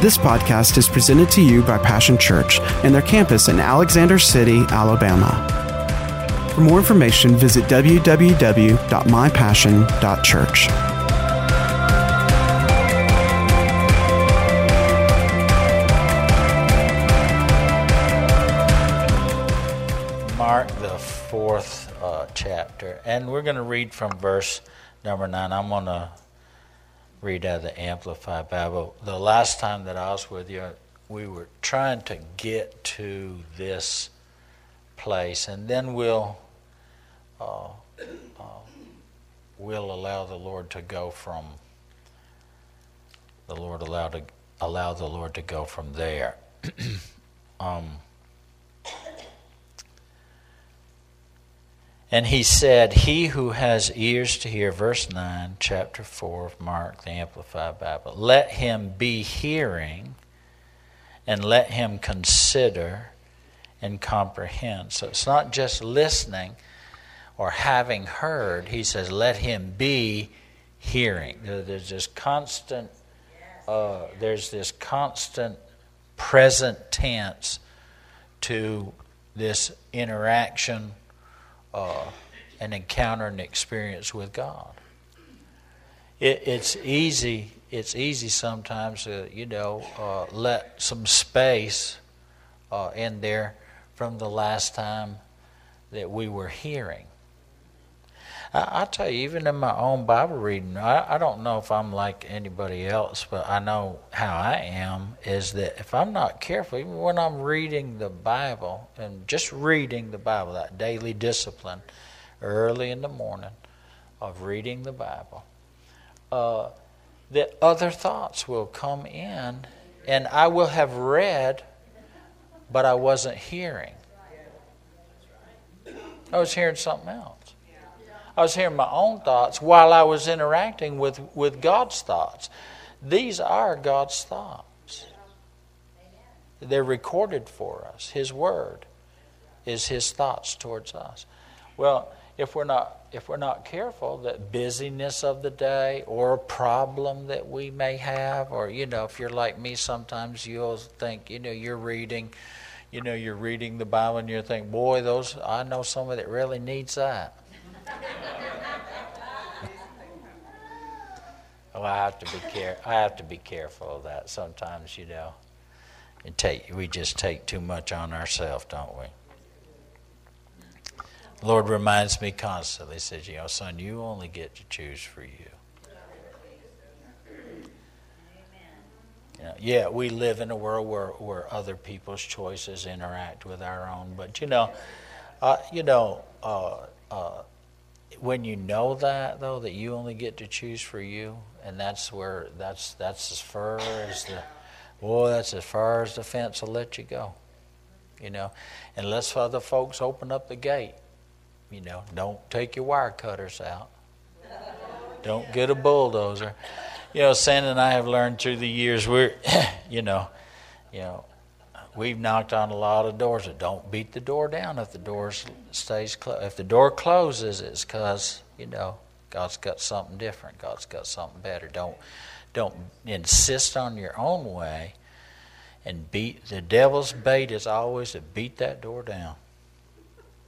This podcast is presented to you by Passion Church and their campus in Alexander City, Alabama. For more information, visit www.mypassion.church. Mark, the fourth uh, chapter, and we're going to read from verse number nine. I'm going to read out of the Amplified Bible. The last time that I was with you, we were trying to get to this place, and then we'll uh, uh, we'll allow the Lord to go from the Lord allow to allow the Lord to go from there. um, And he said, He who has ears to hear, verse 9, chapter 4 of Mark, the Amplified Bible, let him be hearing and let him consider and comprehend. So it's not just listening or having heard. He says, let him be hearing. There's this constant, uh, there's this constant present tense to this interaction uh, an encounter and experience with God. It, it's easy. It's easy sometimes to you know uh, let some space uh, in there from the last time that we were hearing. I, I tell you, even in my own Bible reading, I, I don't know if I'm like anybody else, but I know how I am is that if I'm not careful, even when I'm reading the Bible and just reading the Bible, that daily discipline early in the morning of reading the Bible, uh, that other thoughts will come in, and I will have read, but I wasn't hearing. I was hearing something else. I was hearing my own thoughts while I was interacting with, with God's thoughts. These are God's thoughts. They're recorded for us. His word is his thoughts towards us. Well, if we're not if we're not careful, that busyness of the day or a problem that we may have, or you know, if you're like me, sometimes you'll think, you know, you're reading, you know, you're reading the Bible and you think, boy, those I know somebody that really needs that. Well, I have to be care. I have to be careful of that. Sometimes, you know, and take we just take too much on ourselves, don't we? Lord reminds me constantly. He says, "You know, son, you only get to choose for you." You know, yeah, we live in a world where, where other people's choices interact with our own, but you know, uh, you know, uh, uh, when you know that though that you only get to choose for you and that's where that's that's as far as the boy that's as far as the fence will let you go you know unless other folks open up the gate you know don't take your wire cutters out don't get a bulldozer you know Santa and I have learned through the years we're you know you know we've knocked on a lot of doors. That don't beat the door down if the door stays closed. If the door closes, it's because you know God's got something different. God's got something better. Don't don't insist on your own way. And beat the devil's bait is always to beat that door down.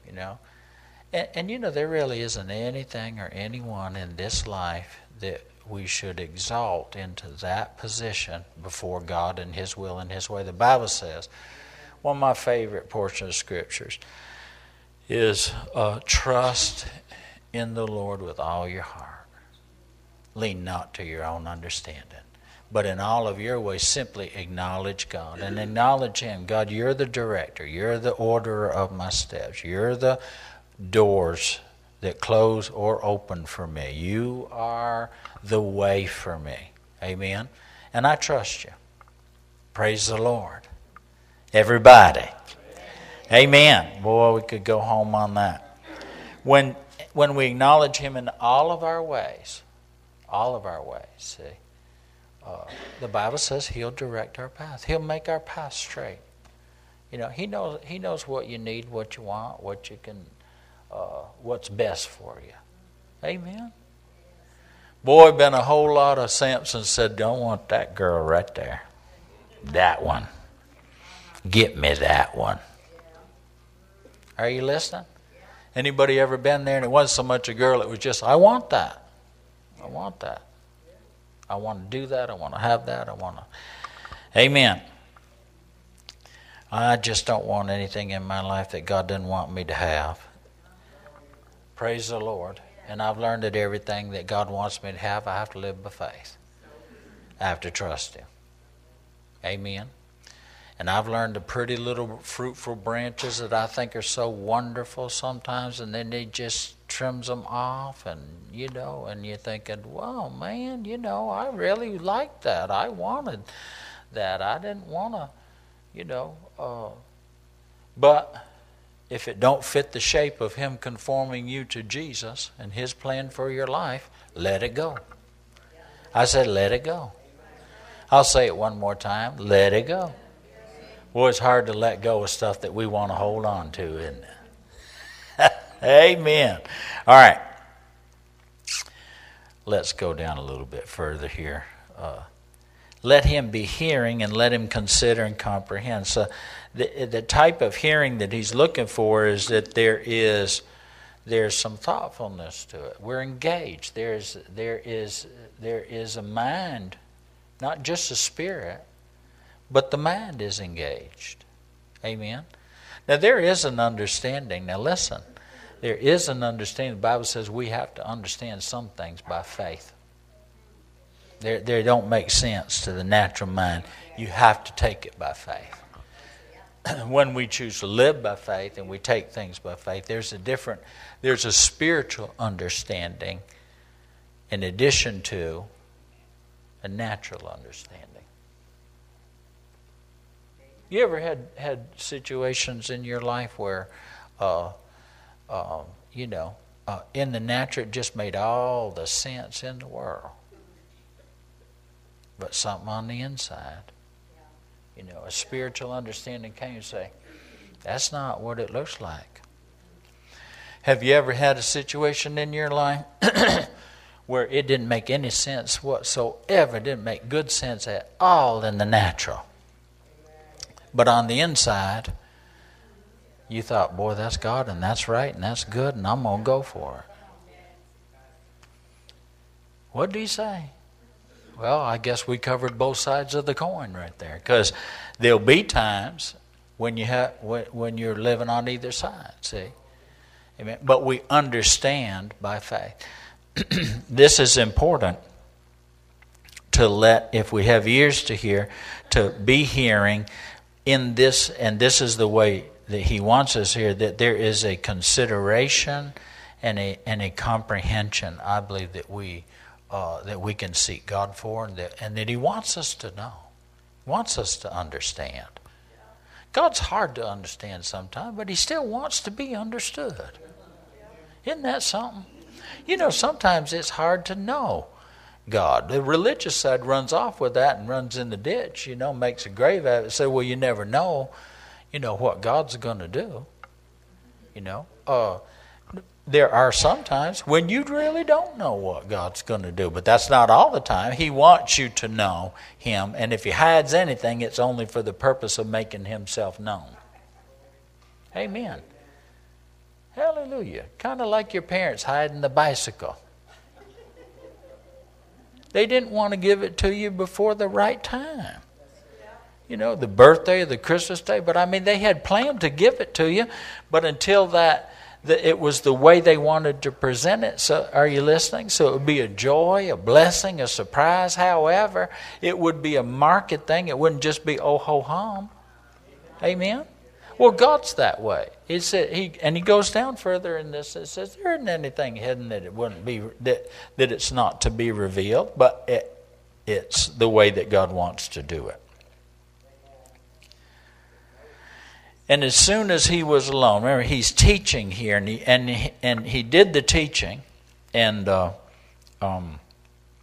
You know, and, and you know there really isn't anything or anyone in this life that we should exalt into that position before God and His will and His way. The Bible says, one of my favorite portions of scriptures is uh, trust in the Lord with all your heart. Lean not to your own understanding, but in all of your ways, simply acknowledge God and acknowledge Him. God, you're the director, you're the orderer of my steps, you're the doors that close or open for me. You are the way for me. Amen. And I trust you. Praise the Lord. Everybody. Amen. Boy, we could go home on that. When when we acknowledge him in all of our ways, all of our ways, see, uh, the Bible says he'll direct our path. He'll make our path straight. You know, he knows he knows what you need, what you want, what you can uh, what's best for you. Amen. Boy, been a whole lot of Samson said, "Don't want that girl right there." That one. Get me that one. Are you listening? Anybody ever been there and it wasn't so much a girl, it was just, I want that. I want that. I want to do that. I want to have that. I want to. Amen. I just don't want anything in my life that God doesn't want me to have. Praise the Lord. And I've learned that everything that God wants me to have, I have to live by faith. I have to trust Him. Amen. And I've learned the pretty little fruitful branches that I think are so wonderful sometimes, and then they just trims them off, and you know, and you're thinking, "Wow, man, you know, I really liked that. I wanted that. I didn't want to, you know." Uh, but if it don't fit the shape of Him conforming you to Jesus and His plan for your life, let it go. I said, let it go. I'll say it one more time. Let it go. Boy, it's hard to let go of stuff that we want to hold on to, isn't it? Amen. All right. Let's go down a little bit further here. Uh, let him be hearing and let him consider and comprehend. So, the, the type of hearing that he's looking for is that there is there's some thoughtfulness to it. We're engaged. There's there is there is a mind, not just a spirit, but the mind is engaged. Amen. Now there is an understanding. Now listen, there is an understanding. The Bible says we have to understand some things by faith. They they don't make sense to the natural mind. You have to take it by faith. when we choose to live by faith and we take things by faith, there's a different, there's a spiritual understanding in addition to a natural understanding. You ever had had situations in your life where, uh, uh, you know, uh, in the natural it just made all the sense in the world, but something on the inside you know, a spiritual understanding came and say, that's not what it looks like. Have you ever had a situation in your life where it didn't make any sense whatsoever, it didn't make good sense at all in the natural? But on the inside, you thought, boy, that's God and that's right and that's good and I'm going to go for it. What did he say? Well, I guess we covered both sides of the coin right there, because there'll be times when you have when you're living on either side. See, Amen. But we understand by faith. this is important to let, if we have ears to hear, to be hearing in this, and this is the way that he wants us here, that there is a consideration and a, and a comprehension, I believe, that we uh, that we can seek God for and that, and that He wants us to know, wants us to understand. God's hard to understand sometimes, but He still wants to be understood. Isn't that something? You know, sometimes it's hard to know God. The religious side runs off with that and runs in the ditch, you know, makes a grave out of it. Say, well, you never know, you know, what God's going to do. You know, uh, there are some times when you really don't know what God's going to do, but that's not all the time. He wants you to know Him, and if He hides anything, it's only for the purpose of making Himself known. Amen. Hallelujah. Kind of like your parents hiding the bicycle. They didn't want to give it to you before the right time. You know, the birthday, or the Christmas day, but I mean, they had planned to give it to you, but until that that it was the way they wanted to present it. So, are you listening? So, it would be a joy, a blessing, a surprise. However, it would be a market thing. It wouldn't just be oh ho hum. Amen. Well, God's that way. He said he and he goes down further in this. It says there isn't anything hidden that it wouldn't be that that it's not to be revealed, but it, it's the way that God wants to do it. And as soon as he was alone, remember he's teaching here, and he and he, and he did the teaching, and uh, um,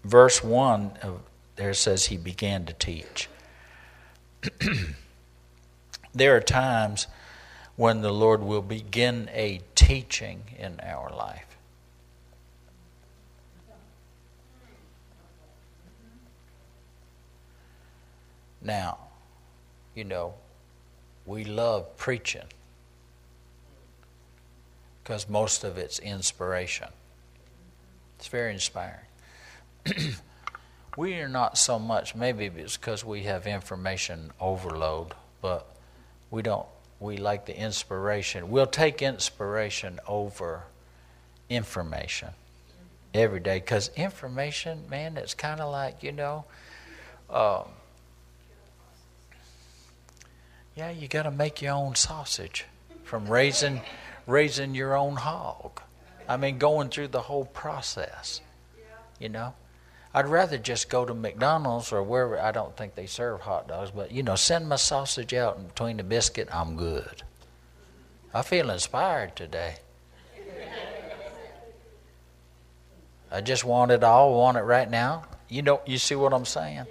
verse one of, there says he began to teach. there are times when the Lord will begin a teaching in our life. Now, you know, we love preaching because most of it's inspiration. It's very inspiring. we are not so much, maybe it's because we have information overload, but we don't, we like the inspiration. We'll take inspiration over information every day because information, man, it's kind of like, you know, um, yeah, you got to make your own sausage from raising raising your own hog. I mean, going through the whole process. You know, I'd rather just go to McDonald's or wherever. I don't think they serve hot dogs, but you know, send my sausage out in between the biscuit. I'm good. I feel inspired today. I just want it all, want it right now. You know, you see what I'm saying?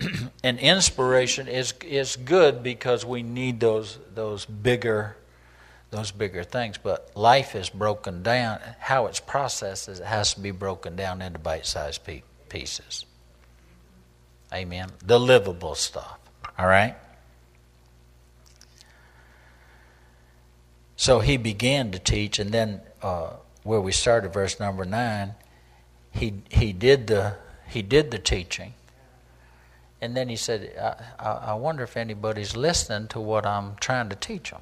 and inspiration is is good because we need those those bigger those bigger things. But life is broken down. How it's processed is it has to be broken down into bite-sized pieces. Amen. The livable stuff. All right. So he began to teach, and then uh, where we started, verse number nine, he he did the he did the teaching and then he said, I, I wonder if anybody's listening to what I'm trying to teach them.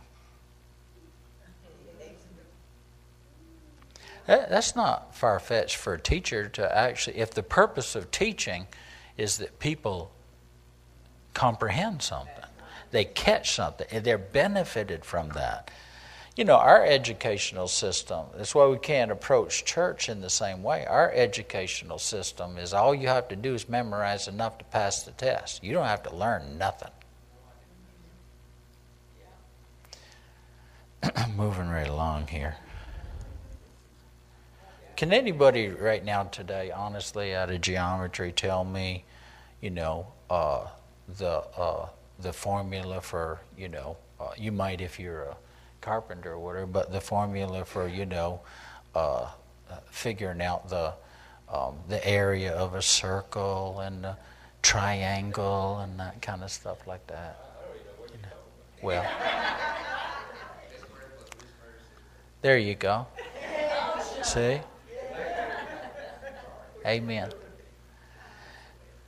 That, that's not far fetched for a teacher to actually, if the purpose of teaching is that people comprehend something, they catch something, and they're benefited from that you know, our educational system, that's why we can't approach church in the same way. Our educational system is all you have to do is memorize enough to pass the test. You don't have to learn nothing. Moving right along here. Can anybody right now today, honestly, out of geometry, tell me, you know, uh, the uh, the formula for, you know, uh, you might if you're a carpenter or whatever, but the formula for, you know, uh, figuring out the, um, the area of a circle and triangle and that kind of stuff like that. You know. Well, there you go. See? Amen.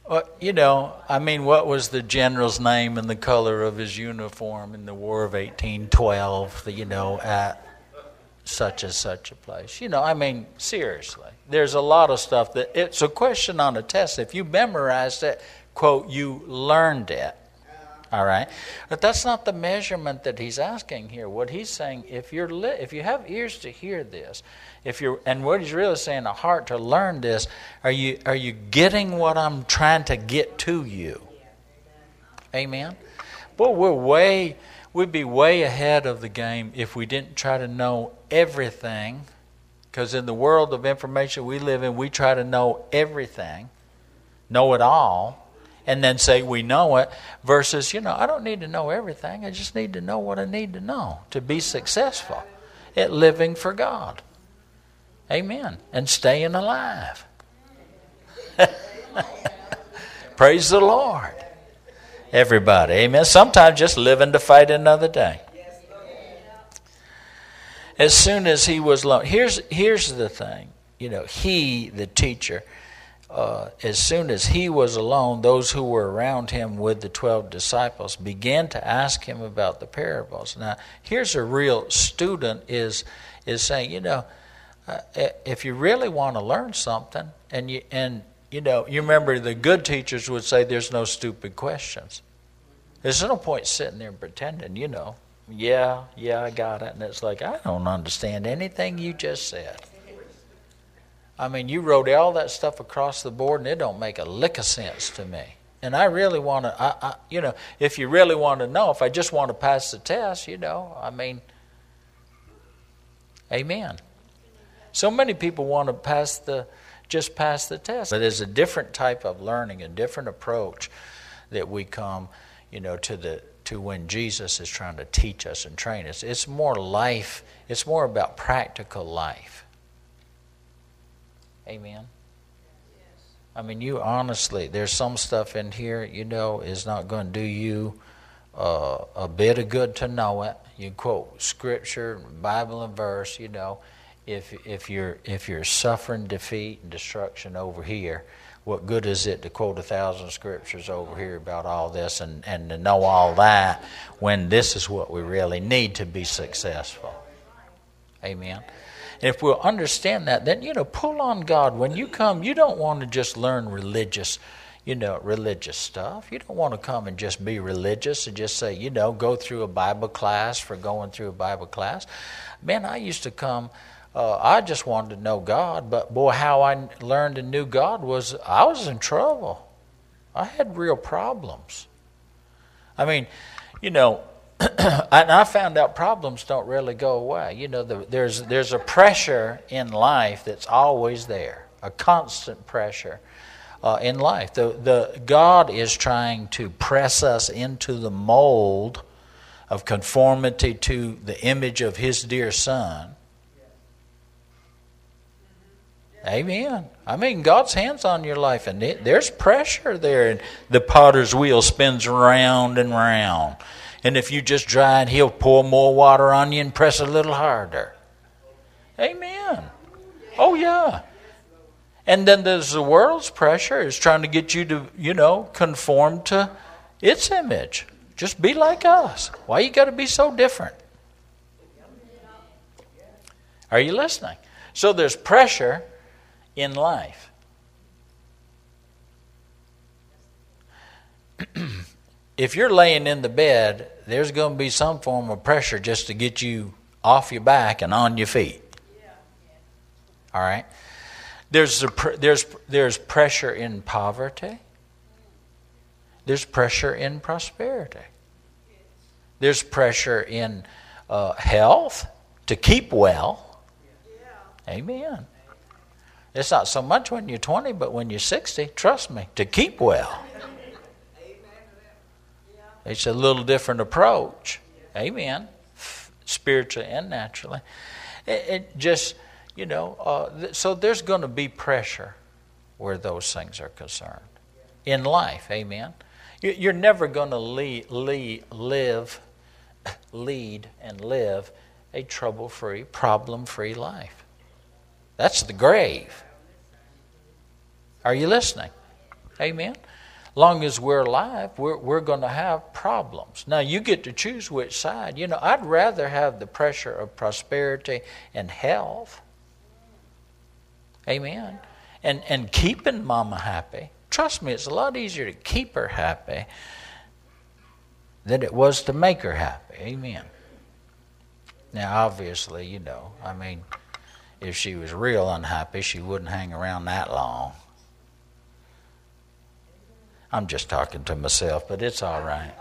Well, you know, I mean, what was the general's name and the color of his uniform in the War of 1812, you know, at such and such a place? You know, I mean, seriously. There's a lot of stuff that it's a question on a test. If you memorized it, quote, you learned it. All right, but that's not the measurement that he's asking here. What he's saying, if you're li- if you have ears to hear this, if you're and what he's really saying, a heart to learn this, are you are you getting what I'm trying to get to you? Amen. Boy, we're way we'd be way ahead of the game if we didn't try to know everything. Because in the world of information we live in, we try to know everything, know it all and then say we know it versus, you know, I don't need to know everything. I just need to know what I need to know to be successful at living for God. Amen. And staying alive. Praise the Lord. Everybody. Amen. Sometimes just living to fight another day. As soon as he was alone. Here's, here's the thing. You know, he, the teacher, uh, as soon as he was alone, those who were around him with the 12 disciples began to ask him about the parables. Now, here's a real student is, is saying, you know, uh, if you really want to learn something, and you, and, you know, you remember the good teachers would say there's no stupid questions. There's no point sitting there pretending, you know, yeah, yeah, I got it. And it's like, I don't understand anything you just said. I mean, you wrote all that stuff across the board, and it don't make a lick of sense to me. And I really want to, I, I, you know, if you really want to know, if I just want to pass the test, you know, I mean, amen. So many people want to pass the, just pass the test. But there's a different type of learning, a different approach that we come, you know, to the to when Jesus is trying to teach us and train us. It's more life. It's more about practical life. Amen. I mean, you honestly, there's some stuff in here, you know, is not going to do you uh, a bit of good to know it. You quote scripture, Bible and verse. You know, if if you're if you're suffering defeat and destruction over here, what good is it to quote a thousand scriptures over here about all this and, and to know all that when this is what we really need to be successful? Amen. And if we'll understand that, then, you know, pull on God. When you come, you don't want to just learn religious, you know, religious stuff. You don't want to come and just be religious and just say, you know, go through a Bible class for going through a Bible class. Man, I used to come uh, I just wanted to know God, but boy, how I learned and knew God was I was in trouble. I had real problems. I mean, you know, and I found out problems don't really go away. You know, the, there's there's a pressure in life that's always there, a constant pressure uh, in life. The the God is trying to press us into the mold of conformity to the image of His dear Son Amen. I mean, God's hands on your life, and it, there's pressure there, and the potter's wheel spins round and round. And if you just dry it, He'll pour more water on you and press a little harder. Amen. Oh, yeah. And then there's the world's pressure is trying to get you to, you know, conform to its image. Just be like us. Why you got to be so different? Are you listening? So there's pressure in life. if you're laying in the bed, there's going to be some form of pressure just to get you off your back and on your feet. All right? There's, a, there's, there's pressure in poverty. There's pressure in prosperity. There's pressure in uh, health to keep well. Amen. It's not so much when you're 20, but when you're 60, trust me, to keep well. It's a little different approach. Amen. Spiritually and naturally. It, it just, you know, uh, so there's going to be pressure where those things are concerned in life. Amen. You're never going to live, lead, and live a trouble free, problem free life. That's the grave. Are you listening? Amen. Long as we're alive, we're, we're going to have problems. Now, you get to choose which side. You know, I'd rather have the pressure of prosperity and health. Amen. And, and keeping mama happy. Trust me, it's a lot easier to keep her happy than it was to make her happy. Amen. Now, obviously, you know, I mean, if she was real unhappy, she wouldn't hang around that long. I'm just talking to myself, but it's all right.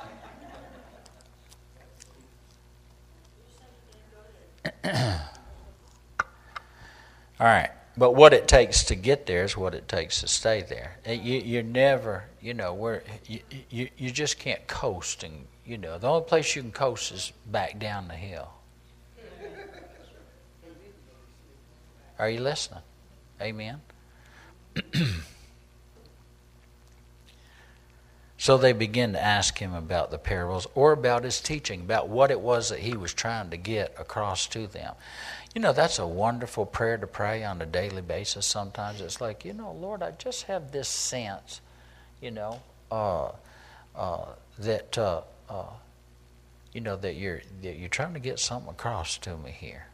all right. But what it takes to get there is what it takes to stay there. You, you're never, you know, where you, you, you just can't coast. And, you know, the only place you can coast is back down the hill. Are you listening? Amen. So they begin to ask him about the parables or about his teaching, about what it was that he was trying to get across to them. You know, that's a wonderful prayer to pray on a daily basis sometimes. It's like, you know, Lord, I just have this sense, you know, uh, uh, that, uh, uh you know, that you're, that you're trying to get something across to me here.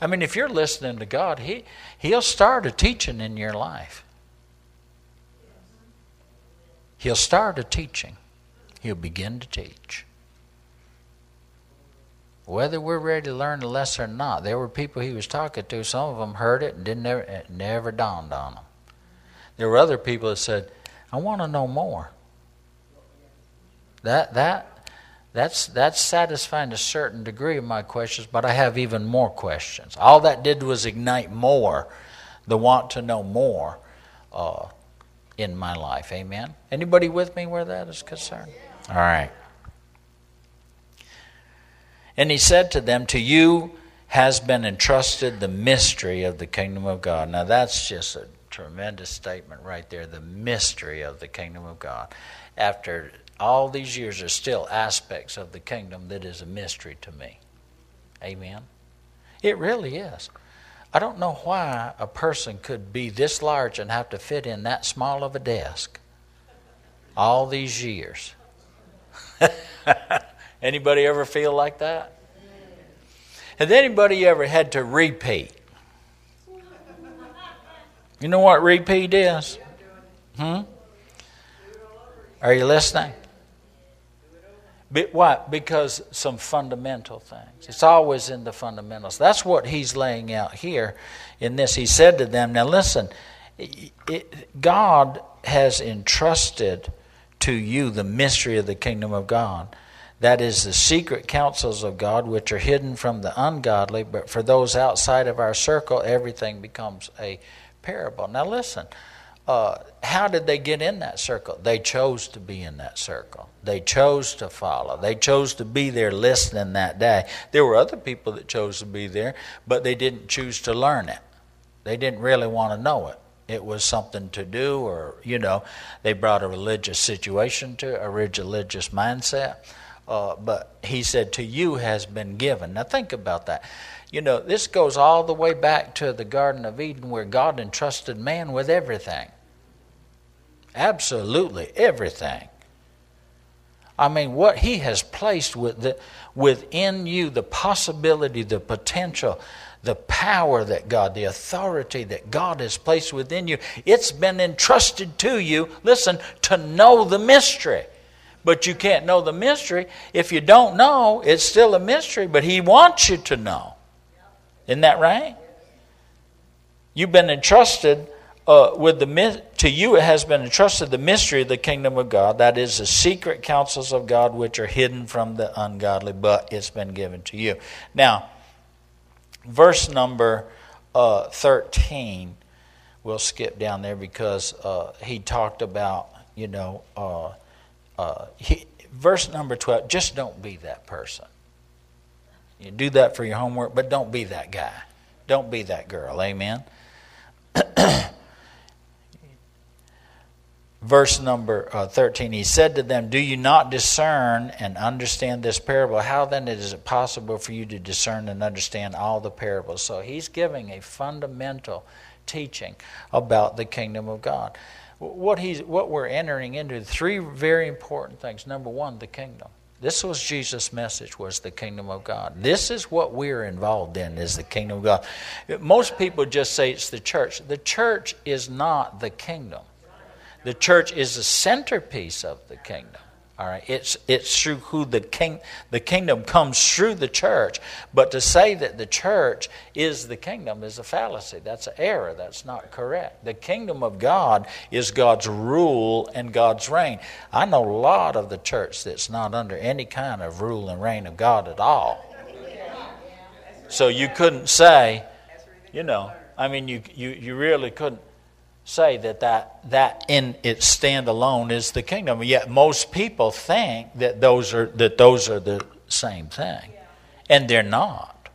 I mean, if you're listening to God, he, He'll start a teaching in your life. He'll start a teaching, he'll begin to teach. Whether we're ready to learn the lesson or not, there were people he was talking to, some of them heard it and didn't never, it never dawned on them. There were other people that said, I want to know more. That, that, that's, that's satisfying a certain degree of my questions, but I have even more questions. All that did was ignite more, the want to know more. Uh, in my life. Amen. Anybody with me where that is concerned? All right. And he said to them, To you has been entrusted the mystery of the kingdom of God. Now that's just a tremendous statement right there the mystery of the kingdom of God. After all these years, there's still aspects of the kingdom that is a mystery to me. Amen. It really is. I don't know why a person could be this large and have to fit in that small of a desk all these years. anybody ever feel like that? Has anybody ever had to repeat? You know what repeat is? Hmm? Are you listening? But why? Because some fundamental things. It's always in the fundamentals. That's what he's laying out here in this. He said to them, Now listen, it, God has entrusted to you the mystery of the kingdom of God. That is the secret counsels of God, which are hidden from the ungodly, but for those outside of our circle, everything becomes a parable. Now, listen, uh, how did they get in that circle? They chose to be in that circle. They chose to follow. They chose to be there listening that day. There were other people that chose to be there, but they didn't choose to learn it. They didn't really want to know it. It was something to do, or, you know, they brought a religious situation to a religious mindset. Uh, but he said, To you has been given. Now, think about that. You know, this goes all the way back to the Garden of Eden where God entrusted man with everything. Absolutely everything. I mean, what He has placed with the, within you, the possibility, the potential, the power that God, the authority that God has placed within you, it's been entrusted to you, listen, to know the mystery. But you can't know the mystery. If you don't know, it's still a mystery, but He wants you to know. Isn't that right? You've been entrusted uh, with the to you it has been entrusted the mystery of the kingdom of God, that is the secret counsels of God which are hidden from the ungodly, but it's been given to you. Now, verse number uh, thirteen, we'll skip down there because uh, he talked about you know uh, uh, he, verse number twelve. Just don't be that person. You do that for your homework, but don't be that guy. Don't be that girl. Amen. verse number uh, 13 he said to them do you not discern and understand this parable? How then is it possible for you to discern and understand all the parables? So he's giving a fundamental teaching about the kingdom of god. What he's what we're entering into three very important things. Number one the kingdom. This was jesus message was the kingdom of god. This is what we're involved in is the kingdom of god. Most people just say it's the church. The church is not the kingdom the church is the centerpiece of the kingdom. All right, it's it's through who the king the kingdom comes through the church. But to say that the church is the kingdom is a fallacy. That's an error. That's not correct. The kingdom of God is God's rule and God's reign. I know a lot of the church that's not under any kind of rule and reign of God at all. So you couldn't say, you know, I mean, you you, you really couldn't say that that, that in its stand alone is the kingdom. Yet most people think that those are, that those are the same thing. And they're not.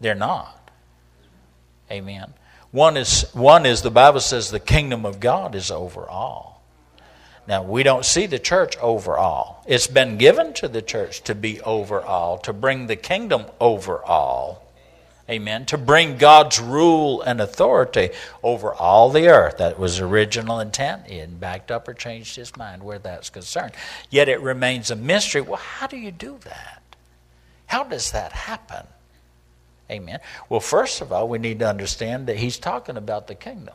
They're not. Amen. One is, one is the Bible says the kingdom of God is over all. Now, we don't see the church over all. It's been given to the church to be over all, to bring the kingdom over all. Amen. To bring God's rule and authority over all the earth. That was original intent. He hadn't backed up or changed his mind where that's concerned. Yet it remains a mystery. Well, how do you do that? How does that happen? Amen. Well, first of all, we need to understand that he's talking about the kingdom.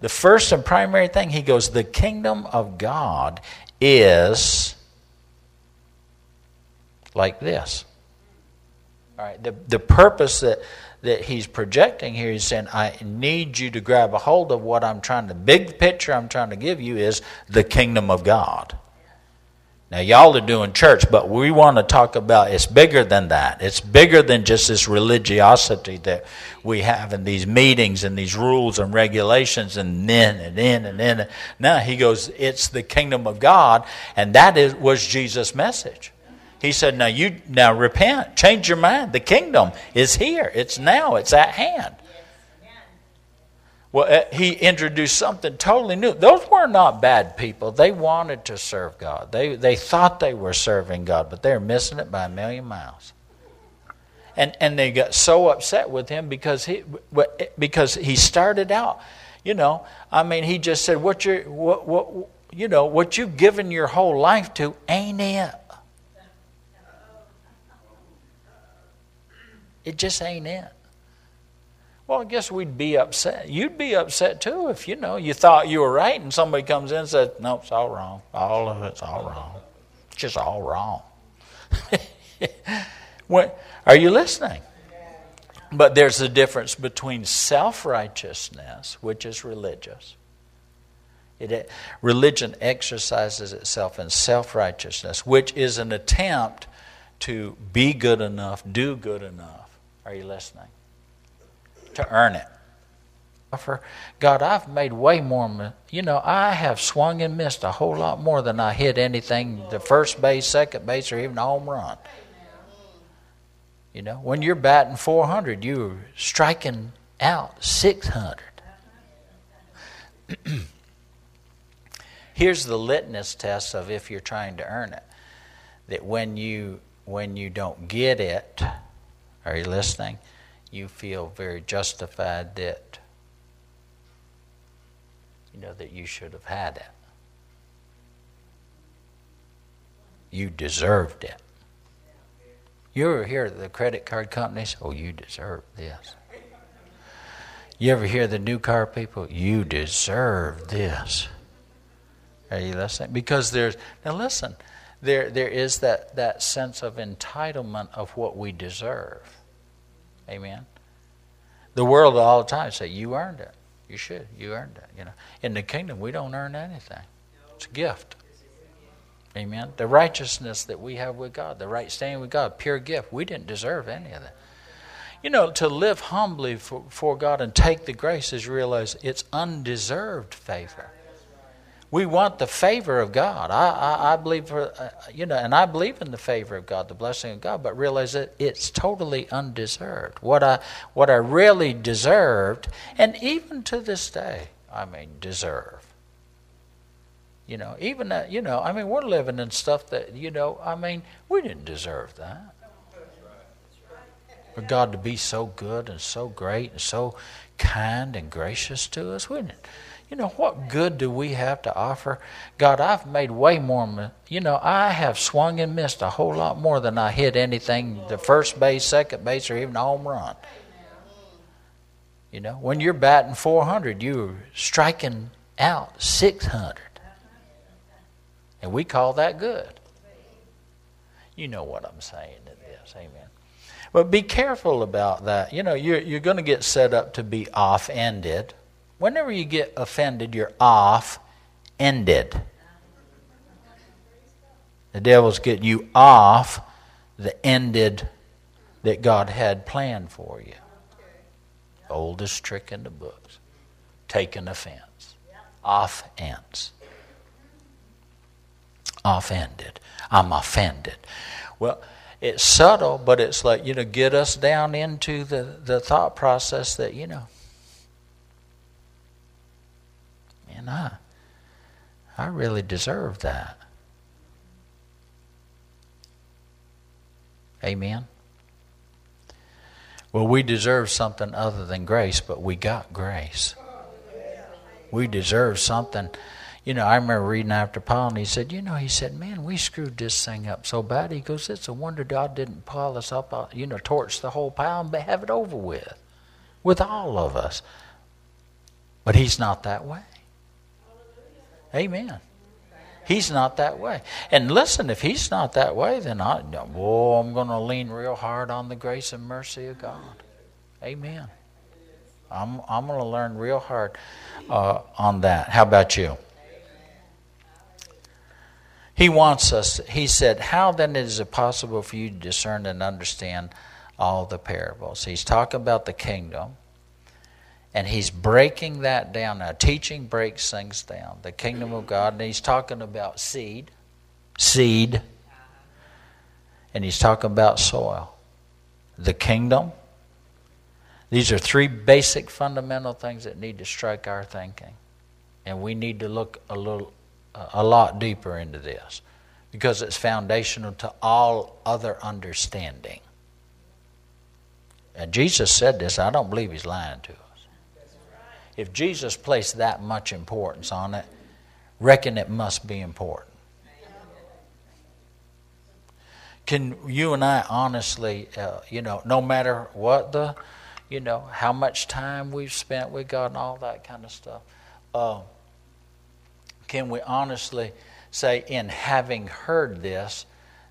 The first and primary thing, he goes, the kingdom of God is like this. All right, the, the purpose that that he's projecting here. He's saying, I need you to grab a hold of what I'm trying to, big picture I'm trying to give you is the kingdom of God. Now, y'all are doing church, but we want to talk about it's bigger than that. It's bigger than just this religiosity that we have in these meetings and these rules and regulations and then and then and then. Now, he goes, it's the kingdom of God, and that is, was Jesus' message. He said, Now you now repent, change your mind. The kingdom is here. It's now, it's at hand. Well, uh, he introduced something totally new. Those were not bad people. They wanted to serve God. They, they thought they were serving God, but they're missing it by a million miles. And, and they got so upset with him because he, because he started out, you know, I mean, he just said, what, you what, what, you know, what you've given your whole life to ain't it. It just ain't it. Well, I guess we'd be upset. You'd be upset too if you know you thought you were right and somebody comes in and says, "No, it's all wrong. All of it's all wrong. It's just all wrong." what, are you listening? But there's a difference between self-righteousness, which is religious. It, religion exercises itself in self-righteousness, which is an attempt to be good enough, do good enough. Are you listening? to earn it. God, I've made way more. You know, I have swung and missed a whole lot more than I hit anything the first base, second base, or even a home run. You know, when you're batting 400, you're striking out 600. Here's the litmus test of if you're trying to earn it. That when you when you don't get it, are you listening? you feel very justified that you know that you should have had it. You deserved it. You ever hear the credit card companies? Oh, you deserve this. You ever hear the new car people? You deserve this. Are you listening? Because there's now listen, there there is that, that sense of entitlement of what we deserve. Amen. The world all the time say, You earned it. You should. You earned it. You know. In the kingdom we don't earn anything. It's a gift. Amen. The righteousness that we have with God, the right standing with God, pure gift. We didn't deserve any of that. You know, to live humbly for, for God and take the grace is realize it's undeserved favor. We want the favor of God. I, I, I believe, for, uh, you know, and I believe in the favor of God, the blessing of God, but realize that it's totally undeserved. What I, what I really deserved, and even to this day, I mean, deserve. You know, even that, you know, I mean, we're living in stuff that, you know, I mean, we didn't deserve that. For God to be so good and so great and so kind and gracious to us, we didn't you know, what good do we have to offer? God, I've made way more. You know, I have swung and missed a whole lot more than I hit anything, the first base, second base, or even home run. You know, when you're batting 400, you're striking out 600. And we call that good. You know what I'm saying in this. Amen. But be careful about that. You know, you're, you're going to get set up to be off ended Whenever you get offended, you're off ended. The devil's getting you off the ended that God had planned for you. Oldest trick in the books. Taking offense. Off ends. Offended. I'm offended. Well, it's subtle, but it's like, you know, get us down into the, the thought process that, you know, And I, I really deserve that. Amen. Well, we deserve something other than grace, but we got grace. We deserve something. You know, I remember reading after Paul, and he said, You know, he said, Man, we screwed this thing up so bad. He goes, It's a wonder God didn't pile us up, uh, you know, torch the whole pile and have it over with, with all of us. But He's not that way. Amen. He's not that way. And listen, if he's not that way, then I, whoa, I'm going to lean real hard on the grace and mercy of God. Amen. I'm, I'm going to learn real hard uh, on that. How about you? He wants us, he said, How then is it possible for you to discern and understand all the parables? He's talking about the kingdom. And he's breaking that down. Now, teaching breaks things down. The kingdom of God, and he's talking about seed, seed, and he's talking about soil. The kingdom, These are three basic fundamental things that need to strike our thinking. And we need to look a little a lot deeper into this because it's foundational to all other understanding. And Jesus said this, I don't believe he's lying to us. If Jesus placed that much importance on it, reckon it must be important. Can you and I honestly, uh, you know, no matter what the, you know, how much time we've spent with God and all that kind of stuff, uh, can we honestly say, in having heard this,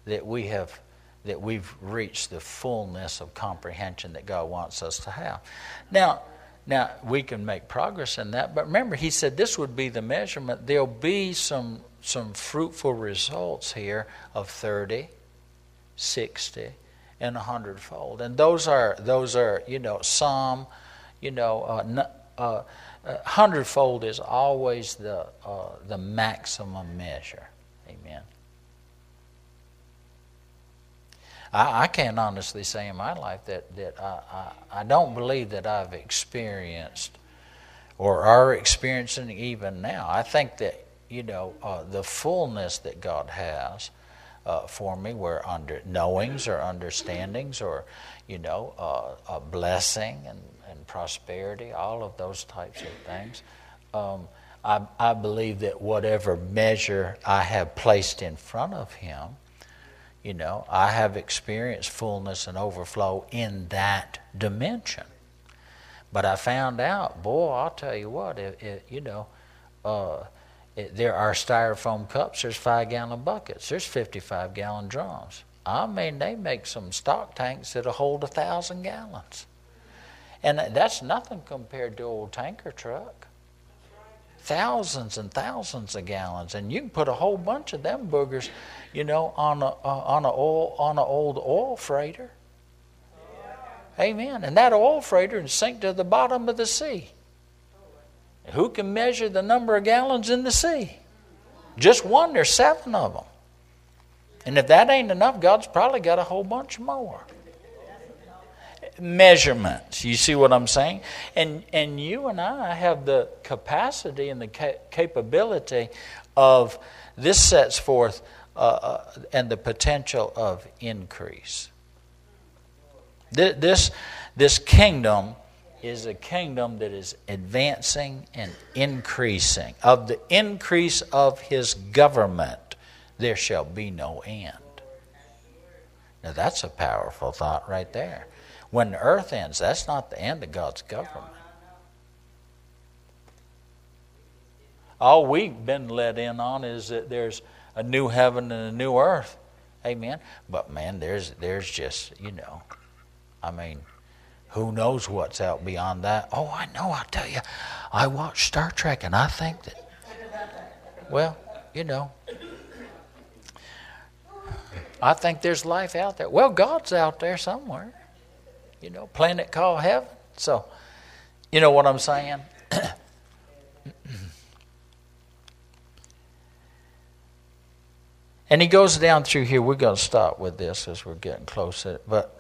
that we have that we've reached the fullness of comprehension that God wants us to have? Now, now we can make progress in that, but remember, He said this would be the measurement. There'll be some some fruitful results here of thirty, 60 and a hundredfold and those are those are you know some you know uh, uh, uh, hundredfold is always the uh, the maximum measure amen I, I can't honestly say in my life that that I, I, I don't believe that I've experienced or are experiencing even now. I think that you know uh, the fullness that God has uh, for me where under knowings or understandings or you know uh, a blessing and, and prosperity all of those types of things um, I, I believe that whatever measure I have placed in front of him you know I have experienced fullness and overflow in that dimension but I found out boy I'll tell you what it, it you know uh, there are styrofoam cups, there's five gallon buckets, there's 55 gallon drums. I mean, they make some stock tanks that'll hold a thousand gallons. And that's nothing compared to old tanker truck. Thousands and thousands of gallons, and you can put a whole bunch of them boogers, you know, on a uh, on a oil on an old oil freighter. Amen. And that oil freighter can sink to the bottom of the sea. Who can measure the number of gallons in the sea? Just one, there's seven of them. And if that ain't enough, God's probably got a whole bunch more. Measurements, you see what I'm saying? And, and you and I have the capacity and the ca- capability of, this sets forth uh, uh, and the potential of increase. This, this kingdom is a kingdom that is advancing and increasing. Of the increase of his government, there shall be no end. Now, that's a powerful thought right there. When the earth ends, that's not the end of God's government. All we've been let in on is that there's a new heaven and a new earth. Amen. But man, there's there's just, you know, I mean, who knows what's out beyond that? Oh, I know, I'll tell you. I watch Star Trek and I think that, well, you know, I think there's life out there. Well, God's out there somewhere, you know, planet called heaven. So, you know what I'm saying? and he goes down through here. We're going to stop with this as we're getting closer. But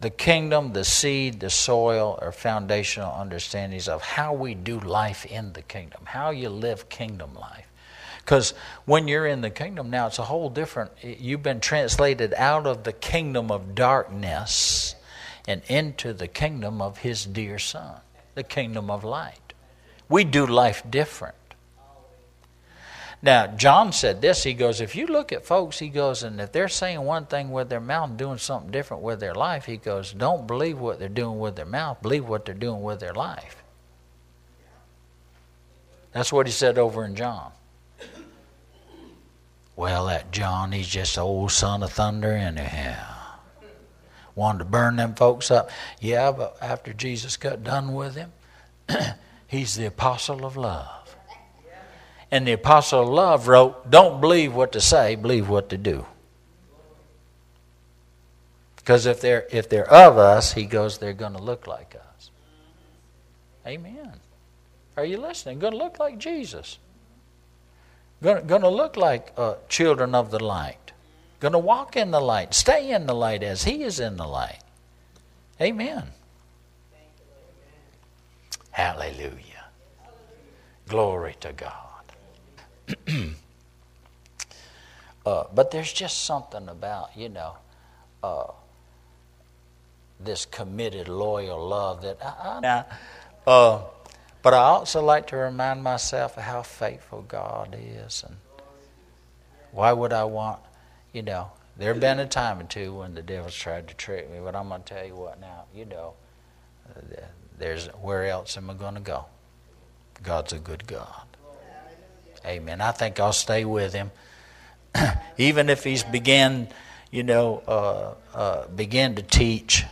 the kingdom, the seed, the soil are foundational understandings of how we do life in the kingdom, how you live kingdom life. Because when you're in the kingdom now, it's a whole different. You've been translated out of the kingdom of darkness and into the kingdom of His dear Son, the kingdom of light. We do life different. Now, John said this. He goes, if you look at folks, he goes, and if they're saying one thing with their mouth and doing something different with their life, he goes, don't believe what they're doing with their mouth, believe what they're doing with their life. That's what he said over in John. Well, that John, he's just old son of thunder anyhow. Wanted to burn them folks up. Yeah, but after Jesus got done with him, he's the apostle of love. And the apostle of love wrote, Don't believe what to say, believe what to do. Because if they're, if they're of us, he goes, they're going to look like us. Amen. Are you listening? Going to look like Jesus. Going, to look like uh, children of the light. Going to walk in the light. Stay in the light as he is in the light. Amen. Hallelujah. Glory to God. uh, but there's just something about, you know, uh, this committed, loyal love that I, I uh, but I also like to remind myself of how faithful God is. And why would I want, you know, there have been a time or two when the devil's tried to trick me, but I'm going to tell you what now, you know, there's where else am I going to go? God's a good God. Amen. I think I'll stay with him. Even if he's began, you know, uh, uh, begin to teach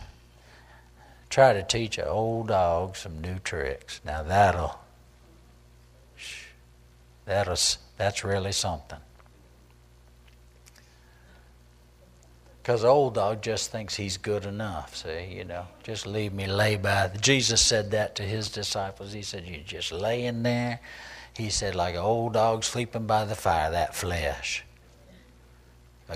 try to teach an old dog some new tricks. Now that'll that'll that's really something. Because old dog just thinks he's good enough. See, you know, just leave me lay by. Jesus said that to his disciples. He said, "You just lay in there." He said, "Like an old dog sleeping by the fire, that flesh."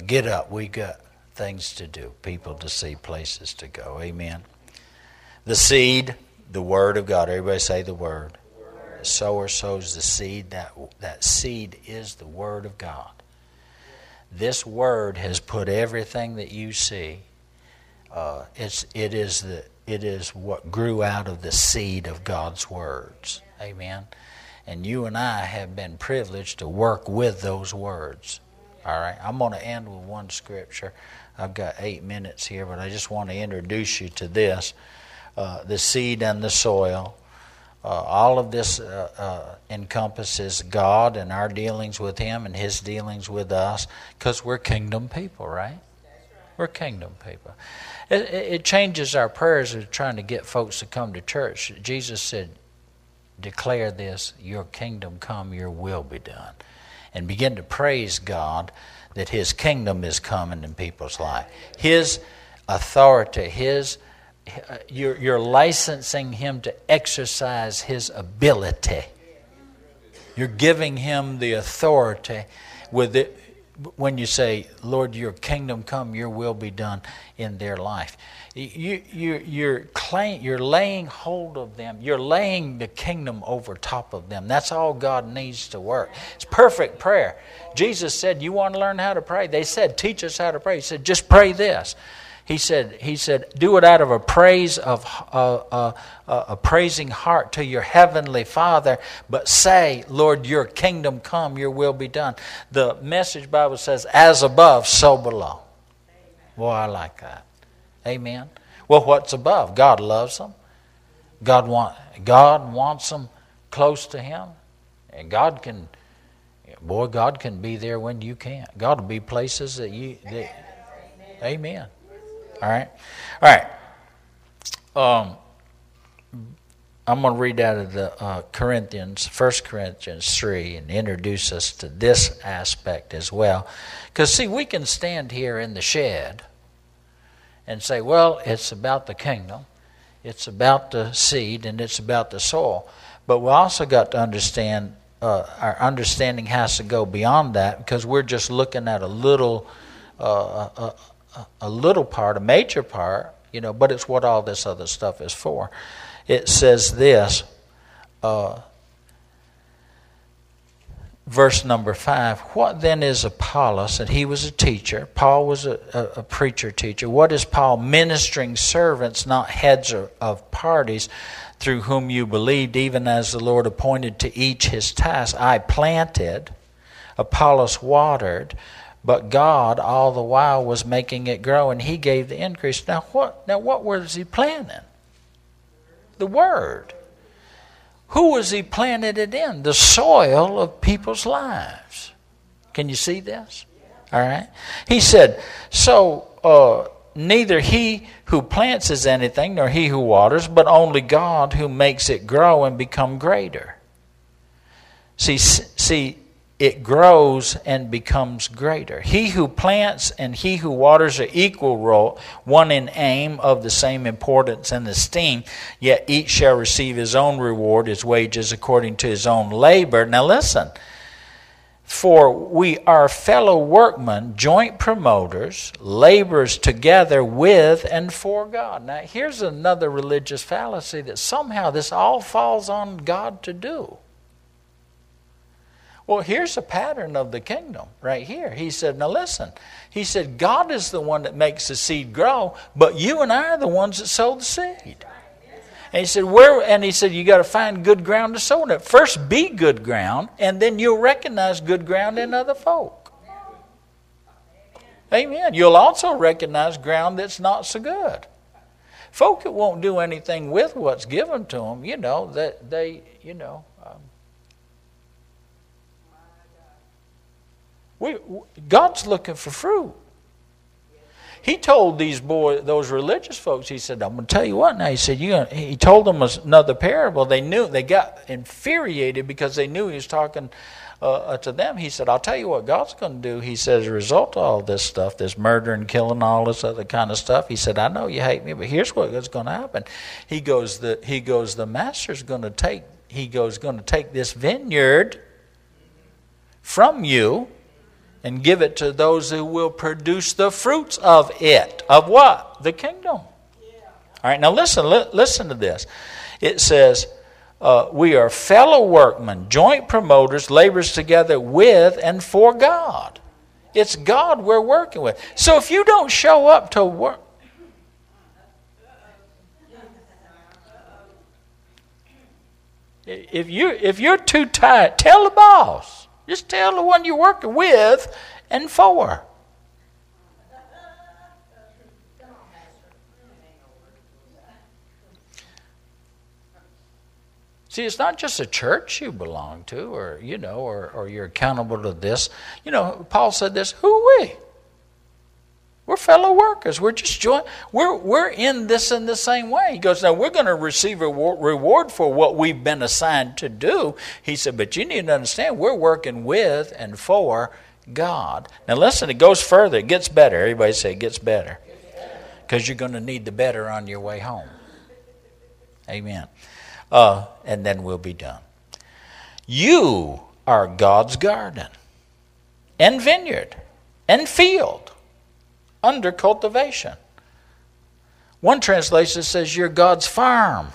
Get up. We got things to do, people to see, places to go. Amen. The seed, the word of God. Everybody say the word. The sower sows the seed. That, that seed is the word of God. This word has put everything that you see. Uh, it's, it, is the, it is what grew out of the seed of God's words. Amen. And you and I have been privileged to work with those words. All right. I'm going to end with one scripture. I've got eight minutes here, but I just want to introduce you to this. Uh, the seed and the soil. Uh, all of this uh, uh, encompasses God and our dealings with Him and His dealings with us because we're kingdom people, right? We're kingdom people. It, it, changes our prayers of trying to get folks to come to church. Jesus said, Declare this, your kingdom come, your will be done. And begin to praise God that His kingdom is coming in people's life. His authority, His Uh, you're, you're licensing him to exercise his ability. You're giving him the authority with it when you say, Lord, your kingdom come, your will be done in their life. You, you, you're, claim, you're laying hold of them. You're laying the kingdom over top of them. That's all God needs to work. It's perfect prayer. Jesus said, You want to learn how to pray? They said, Teach us how to pray. He said, Just pray this. He said, he said, do it out of a praise of uh, uh, uh, a praising heart to your heavenly Father, but say, Lord, your kingdom come, your will be done. The message Bible says, as above, so below. Boy, I like that. Amen. Well, what's above? God loves them. God want God wants them close to Him, and God can. Boy, God can be there when you can't. God will be places that you. That, amen. All right? All right. Um, I'm going to read out of the uh, Corinthians, 1 Corinthians 3, and introduce us to this aspect as well. Because, see, we can stand here in the shed and say, well, it's about the kingdom, it's about the seed, and it's about the soil. But we also got to understand, uh, our understanding has to go beyond that because we're just looking at a little. Uh, uh a little part, a major part, you know, but it's what all this other stuff is for. It says this, uh, verse number five. What then is Apollos? And he was a teacher. Paul was a, a, a preacher teacher. What is Paul? Ministering servants, not heads of, of parties through whom you believed, even as the Lord appointed to each his task. I planted, Apollos watered, but God all the while was making it grow and he gave the increase. Now what now what was he planting? The word. Who was he planted it in? The soil of people's lives. Can you see this? All right. He said, so uh, neither he who plants is anything, nor he who waters, but only God who makes it grow and become greater. See, see, it grows and becomes greater. He who plants and he who waters are equal role, one in aim of the same importance and esteem, yet each shall receive his own reward, his wages according to his own labor. Now listen, For we are fellow workmen, joint promoters, laborers together with and for God. Now, here's another religious fallacy that somehow this all falls on God to do. Well, here's a pattern of the kingdom right here. He said, Now listen, he said, God is the one that makes the seed grow, but you and I are the ones that sow the seed. And he said, Where and he said, You got to find good ground to sow in it. First be good ground, and then you'll recognize good ground in other folk. Amen. You'll also recognize ground that's not so good. Folk that won't do anything with what's given to them, you know, that they, you know, We, God's looking for fruit. He told these boys, those religious folks, he said, "I'm going to tell you what now." He said, "You." He told them another parable. They knew they got infuriated because they knew he was talking uh, uh to them. He said, "I'll tell you what God's going to do." He said, as a result of all this stuff, this murder and killing, all this other kind of stuff. He said, "I know you hate me, but here's what's going to happen." He goes, "The he goes, the master's going to take. He goes, going to take this vineyard from you." And give it to those who will produce the fruits of it. Of what? The kingdom. All right, now listen, li- listen to this. It says, uh, We are fellow workmen, joint promoters, laborers together with and for God. It's God we're working with. So if you don't show up to work, if you if you're too tired, tell the boss. Just tell the one you're working with and for. See, it's not just a church you belong to, or you know, or, or you're accountable to this. You know, Paul said this, who we? We're fellow workers. We're just join. We're we're in this in the same way. He goes, now we're going to receive a reward for what we've been assigned to do. He said, but you need to understand we're working with and for God. Now listen, it goes further. It gets better. Everybody say it gets better, because you're going to need the better on your way home. Amen. Uh, and then we'll be done. You are God's garden and vineyard and field under cultivation. One translation says, You're God's farm.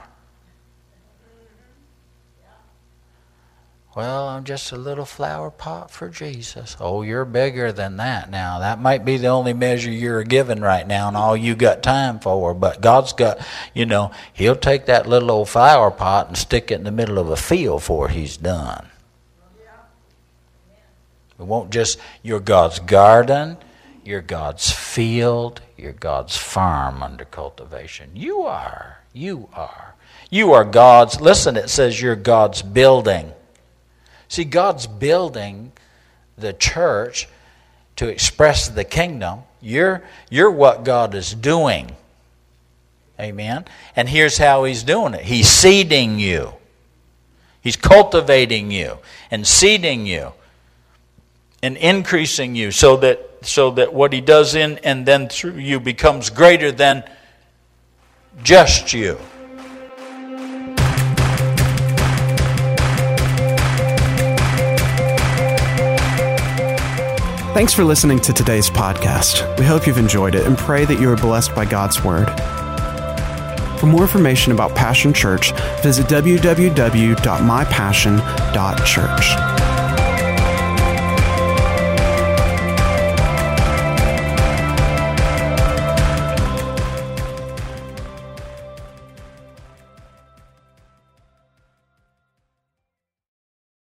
Well, I'm just a little flower pot for Jesus. Oh, you're bigger than that now. That might be the only measure you're given right now and all you got time for. But God's got, you know, He'll take that little old flower pot and stick it in the middle of a field for He's done. It won't just, you're God's garden, you're God's field, you're God's farm under cultivation. You are. You are. You are God's, listen, it says you're God's building. See, God's building the church to express the kingdom. You're, you're what God is doing. Amen. And here's how He's doing it He's seeding you, He's cultivating you and seeding you and increasing you so so that what he does in and then through you becomes greater than just you. Thanks for listening to today's podcast. We hope you've enjoyed it and pray that you are blessed by God's Word. For more information about Passion Church, visit www.mypassion.church.